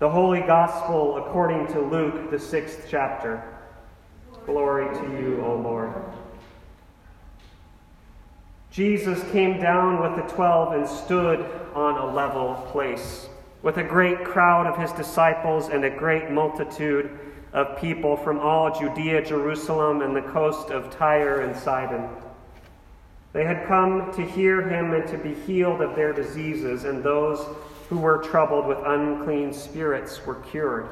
The Holy Gospel according to Luke, the sixth chapter. Glory to you, O Lord. Jesus came down with the twelve and stood on a level place, with a great crowd of his disciples and a great multitude of people from all Judea, Jerusalem, and the coast of Tyre and Sidon. They had come to hear him and to be healed of their diseases, and those who were troubled with unclean spirits were cured.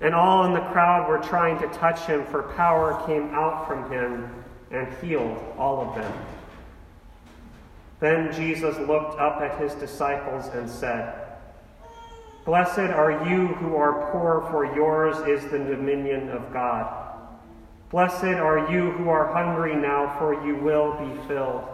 And all in the crowd were trying to touch him, for power came out from him and healed all of them. Then Jesus looked up at his disciples and said, Blessed are you who are poor, for yours is the dominion of God. Blessed are you who are hungry now, for you will be filled.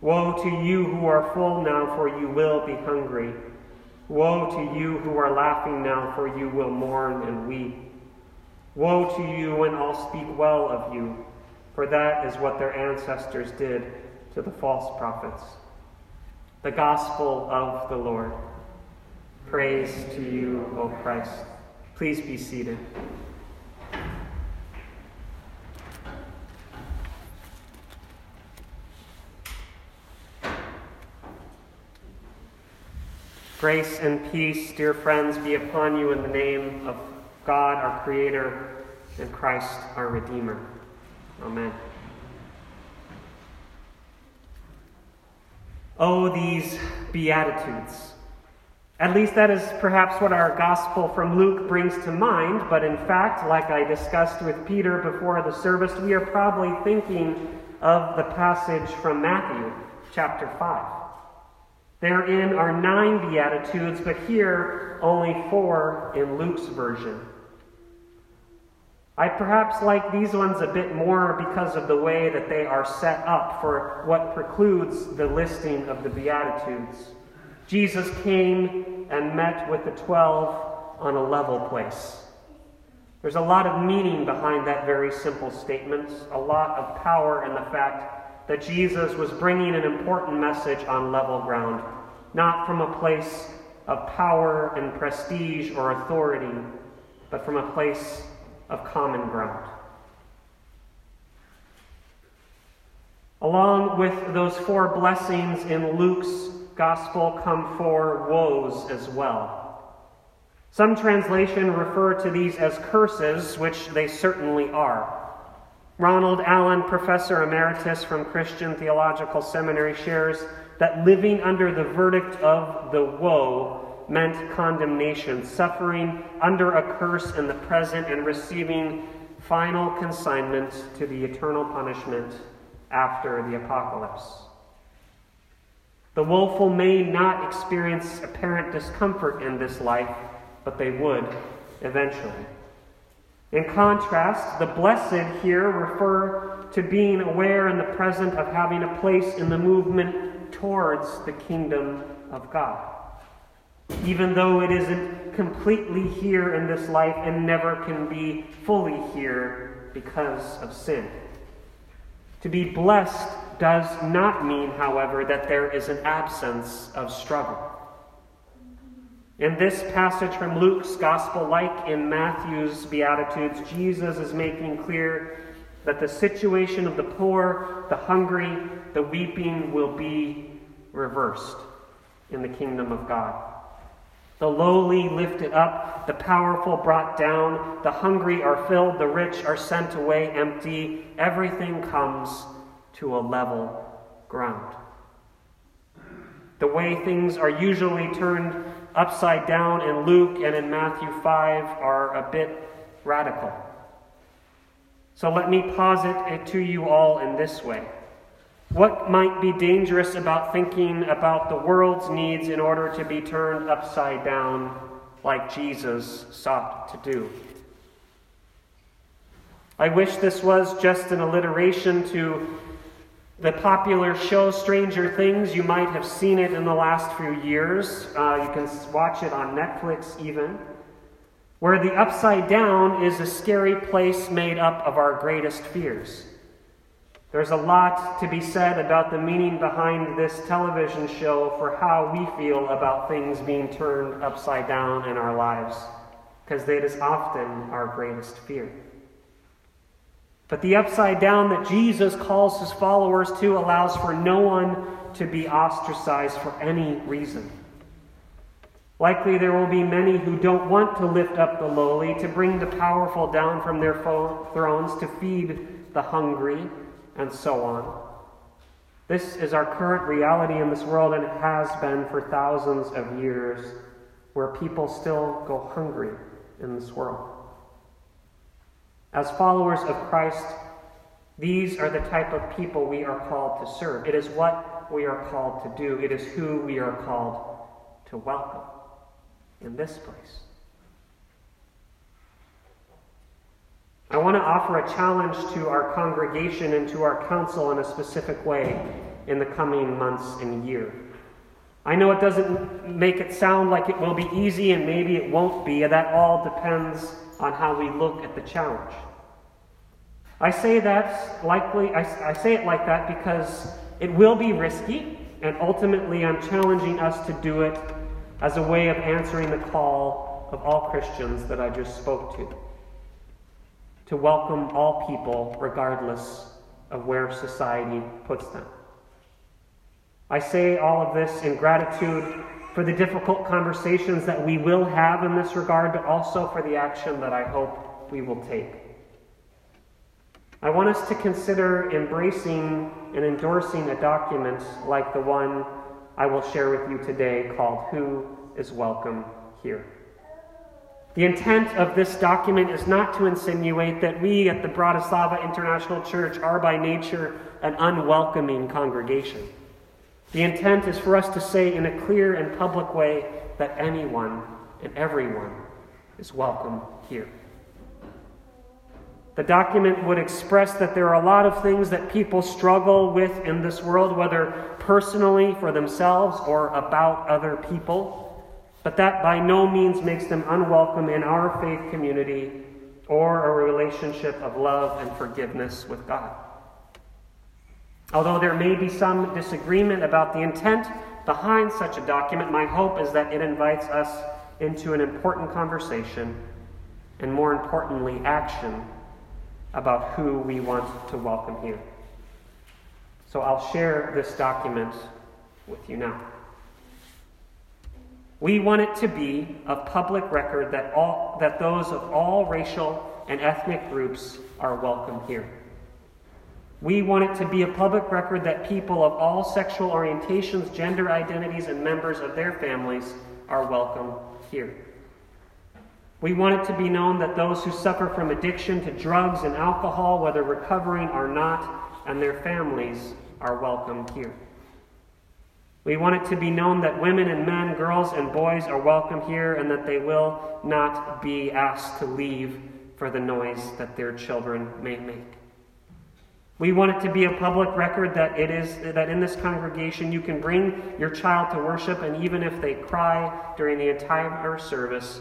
Woe to you who are full now, for you will be hungry. Woe to you who are laughing now, for you will mourn and weep. Woe to you when all speak well of you, for that is what their ancestors did to the false prophets. The Gospel of the Lord. Praise to you, O Christ. Please be seated. Grace and peace, dear friends, be upon you in the name of God, our Creator, and Christ, our Redeemer. Amen. Oh, these Beatitudes. At least that is perhaps what our gospel from Luke brings to mind, but in fact, like I discussed with Peter before the service, we are probably thinking of the passage from Matthew chapter 5. Therein are nine Beatitudes, but here only four in Luke's version. I perhaps like these ones a bit more because of the way that they are set up for what precludes the listing of the Beatitudes. Jesus came and met with the twelve on a level place. There's a lot of meaning behind that very simple statement, a lot of power in the fact that Jesus was bringing an important message on level ground, not from a place of power and prestige or authority, but from a place of common ground. Along with those four blessings in Luke's gospel come four woes as well. Some translation refer to these as curses, which they certainly are. Ronald Allen, professor emeritus from Christian Theological Seminary, shares that living under the verdict of the woe meant condemnation, suffering under a curse in the present and receiving final consignment to the eternal punishment after the apocalypse. The woeful may not experience apparent discomfort in this life, but they would eventually. In contrast, the blessed here refer to being aware in the present of having a place in the movement towards the kingdom of God. Even though it isn't completely here in this life and never can be fully here because of sin. To be blessed does not mean, however, that there is an absence of struggle. In this passage from Luke's Gospel, like in Matthew's Beatitudes, Jesus is making clear that the situation of the poor, the hungry, the weeping will be reversed in the kingdom of God. The lowly lifted up, the powerful brought down, the hungry are filled, the rich are sent away empty. Everything comes to a level ground. The way things are usually turned upside down in Luke and in Matthew 5 are a bit radical. So let me posit it to you all in this way. What might be dangerous about thinking about the world's needs in order to be turned upside down like Jesus sought to do. I wish this was just an alliteration to the popular show Stranger Things. You might have seen it in the last few years. Uh, you can watch it on Netflix, even. Where the upside down is a scary place made up of our greatest fears. There's a lot to be said about the meaning behind this television show for how we feel about things being turned upside down in our lives, because that is often our greatest fear. But the upside down that Jesus calls his followers to allows for no one to be ostracized for any reason. Likely there will be many who don't want to lift up the lowly, to bring the powerful down from their thrones, to feed the hungry and so on. This is our current reality in this world, and it has been for thousands of years, where people still go hungry in this world. As followers of Christ, these are the type of people we are called to serve. It is what we are called to do, it is who we are called to welcome in this place. I want to offer a challenge to our congregation and to our council in a specific way in the coming months and year. I know it doesn't make it sound like it will be easy, and maybe it won't be. And that all depends on how we look at the challenge. I say that likely, I, I say it like that because it will be risky, and ultimately I'm challenging us to do it as a way of answering the call of all Christians that I just spoke to to welcome all people regardless of where society puts them. I say all of this in gratitude for the difficult conversations that we will have in this regard, but also for the action that I hope we will take. I want us to consider embracing and endorsing a document like the one I will share with you today called Who is Welcome Here. The intent of this document is not to insinuate that we at the Bratislava International Church are by nature an unwelcoming congregation. The intent is for us to say in a clear and public way that anyone and everyone is welcome here. The document would express that there are a lot of things that people struggle with in this world, whether personally for themselves or about other people but that by no means makes them unwelcome in our faith community or a relationship of love and forgiveness with God. Although there may be some disagreement about the intent behind such a document, my hope is that it invites us into an important conversation and, more importantly, action about who we want to welcome here. So I'll share this document with you now. We want it to be a public record that, all, that those of all racial and ethnic groups are welcome here. We want it to be a public record that people of all sexual orientations, gender identities, and members of their families are welcome here. We want it to be known that those who suffer from addiction to drugs and alcohol, whether recovering or not, and their families are welcome here. We want it to be known that women and men, girls and boys are welcome here and that they will not be asked to leave for the noise that their children may make. We want it to be a public record that it is that in this congregation you can bring your child to worship and even if they cry during the entire service,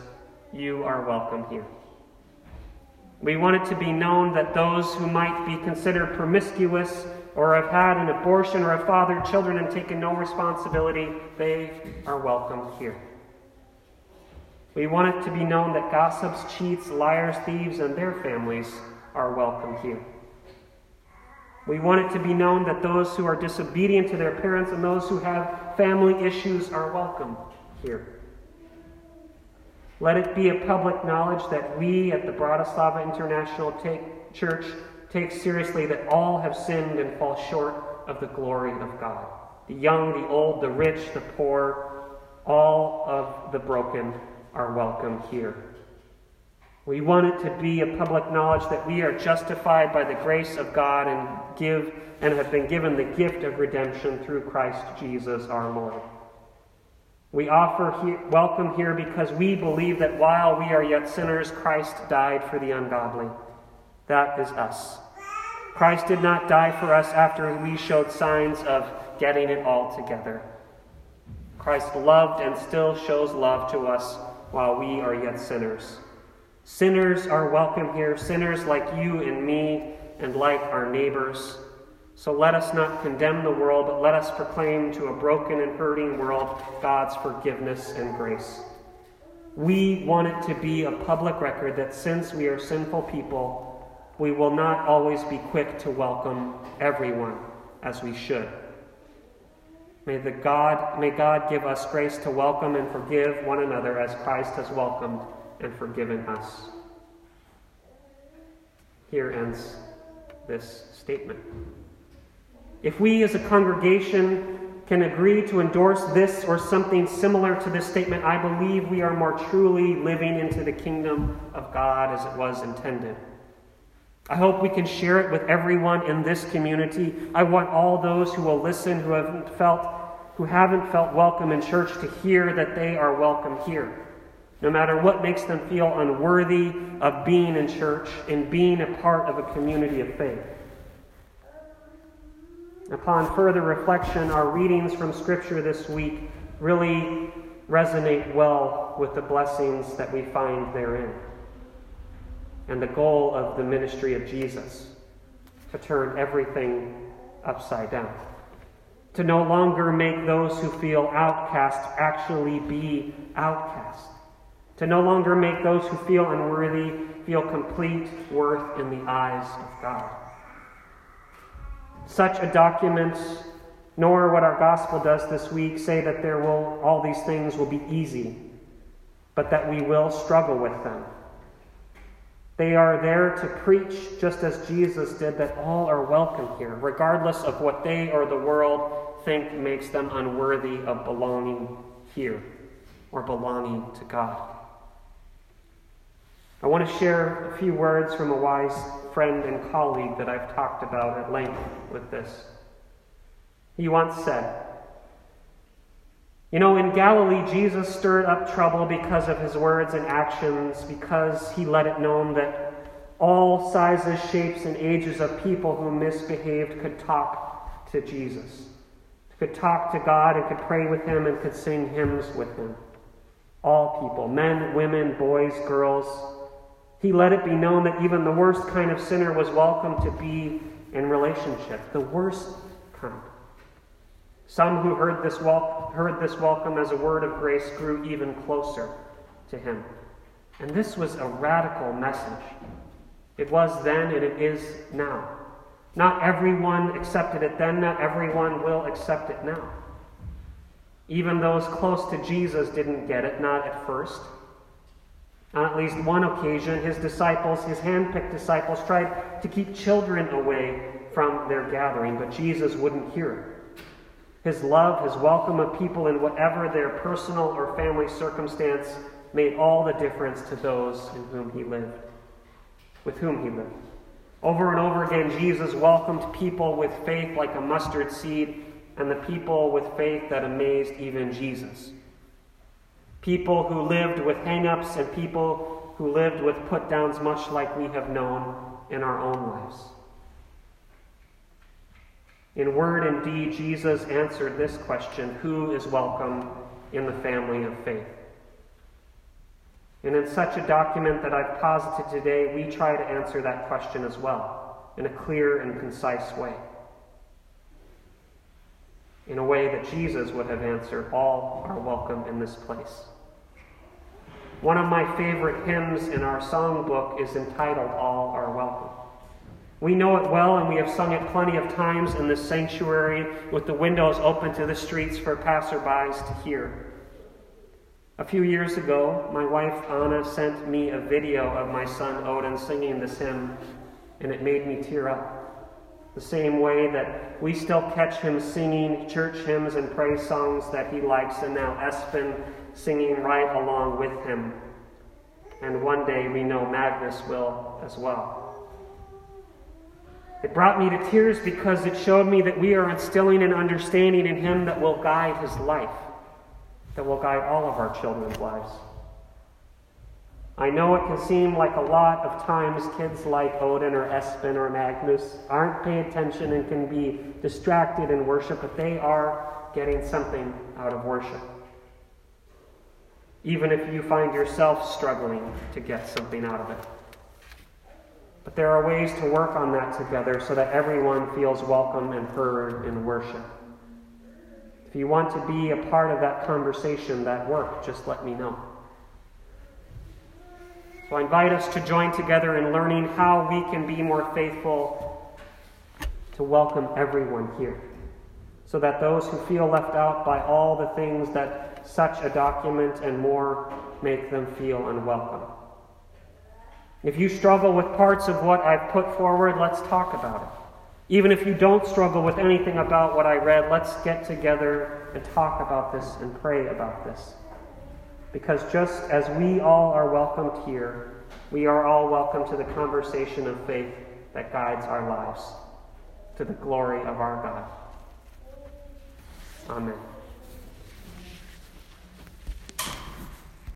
you are welcome here. We want it to be known that those who might be considered promiscuous or have had an abortion or have fathered children and taken no responsibility, they are welcome here. We want it to be known that gossips, cheats, liars, thieves, and their families are welcome here. We want it to be known that those who are disobedient to their parents and those who have family issues are welcome here. Let it be a public knowledge that we at the Bratislava International Church take seriously that all have sinned and fall short of the glory of God. The young, the old, the rich, the poor, all of the broken are welcome here. We want it to be a public knowledge that we are justified by the grace of God and give and have been given the gift of redemption through Christ Jesus our Lord. We offer welcome here because we believe that while we are yet sinners, Christ died for the ungodly. That is us. Christ did not die for us after we showed signs of getting it all together. Christ loved and still shows love to us while we are yet sinners. Sinners are welcome here, sinners like you and me, and like our neighbors. So let us not condemn the world, but let us proclaim to a broken and hurting world God's forgiveness and grace. We want it to be a public record that since we are sinful people, we will not always be quick to welcome everyone as we should. May, the God, may God give us grace to welcome and forgive one another as Christ has welcomed and forgiven us. Here ends this statement. If we as a congregation can agree to endorse this or something similar to this statement, I believe we are more truly living into the kingdom of God as it was intended. I hope we can share it with everyone in this community. I want all those who will listen who haven't felt who haven't felt welcome in church to hear that they are welcome here. No matter what makes them feel unworthy of being in church and being a part of a community of faith. Upon further reflection, our readings from Scripture this week really resonate well with the blessings that we find therein and the goal of the ministry of Jesus to turn everything upside down. To no longer make those who feel outcast actually be outcast. To no longer make those who feel unworthy feel complete worth in the eyes of God. Such a document, nor what our gospel does this week, say that there will all these things will be easy, but that we will struggle with them they are there to preach, just as Jesus did, that all are welcome here, regardless of what they or the world think makes them unworthy of belonging here or belonging to God. I want to share a few words from a wise friend and colleague that I've talked about at length with this. He once said, you know, in Galilee, Jesus stirred up trouble because of his words and actions, because he let it known that all sizes, shapes, and ages of people who misbehaved could talk to Jesus, could talk to God, and could pray with him, and could sing hymns with him. All people, men, women, boys, girls. He let it be known that even the worst kind of sinner was welcome to be in relationship, the worst kind. Some who heard this, wel- heard this welcome as a word of grace grew even closer to him. And this was a radical message. It was then and it is now. Not everyone accepted it then, not everyone will accept it now. Even those close to Jesus didn't get it, not at first. On at least one occasion, his disciples, his handpicked disciples, tried to keep children away from their gathering, but Jesus wouldn't hear it. His love, his welcome of people in whatever their personal or family circumstance made all the difference to those in whom he lived, with whom he lived. Over and over again, Jesus welcomed people with faith like a mustard seed, and the people with faith that amazed even Jesus. People who lived with hang ups and people who lived with put downs, much like we have known in our own lives. In word and deed, Jesus answered this question Who is welcome in the family of faith? And in such a document that I've posited today, we try to answer that question as well, in a clear and concise way. In a way that Jesus would have answered, All are welcome in this place. One of my favorite hymns in our songbook is entitled All Are Welcome. We know it well, and we have sung it plenty of times in this sanctuary with the windows open to the streets for passerbys to hear. A few years ago, my wife Anna sent me a video of my son Odin singing this hymn, and it made me tear up. The same way that we still catch him singing church hymns and praise songs that he likes, and now Espen singing right along with him. And one day we know Magnus will as well. It brought me to tears because it showed me that we are instilling an understanding in him that will guide his life. that will guide all of our children's lives. I know it can seem like a lot of times kids like Odin or Espen or Magnus aren't paying attention and can be distracted in worship, but they are getting something out of worship. Even if you find yourself struggling to get something out of it. But there are ways to work on that together so that everyone feels welcome and heard in worship. If you want to be a part of that conversation, that work, just let me know. So I invite us to join together in learning how we can be more faithful to welcome everyone here, so that those who feel left out by all the things that such a document and more make them feel unwelcome. If you struggle with parts of what I've put forward, let's talk about it. Even if you don't struggle with anything about what I read, let's get together and talk about this and pray about this. Because just as we all are welcomed here, we are all welcome to the conversation of faith that guides our lives to the glory of our God. Amen.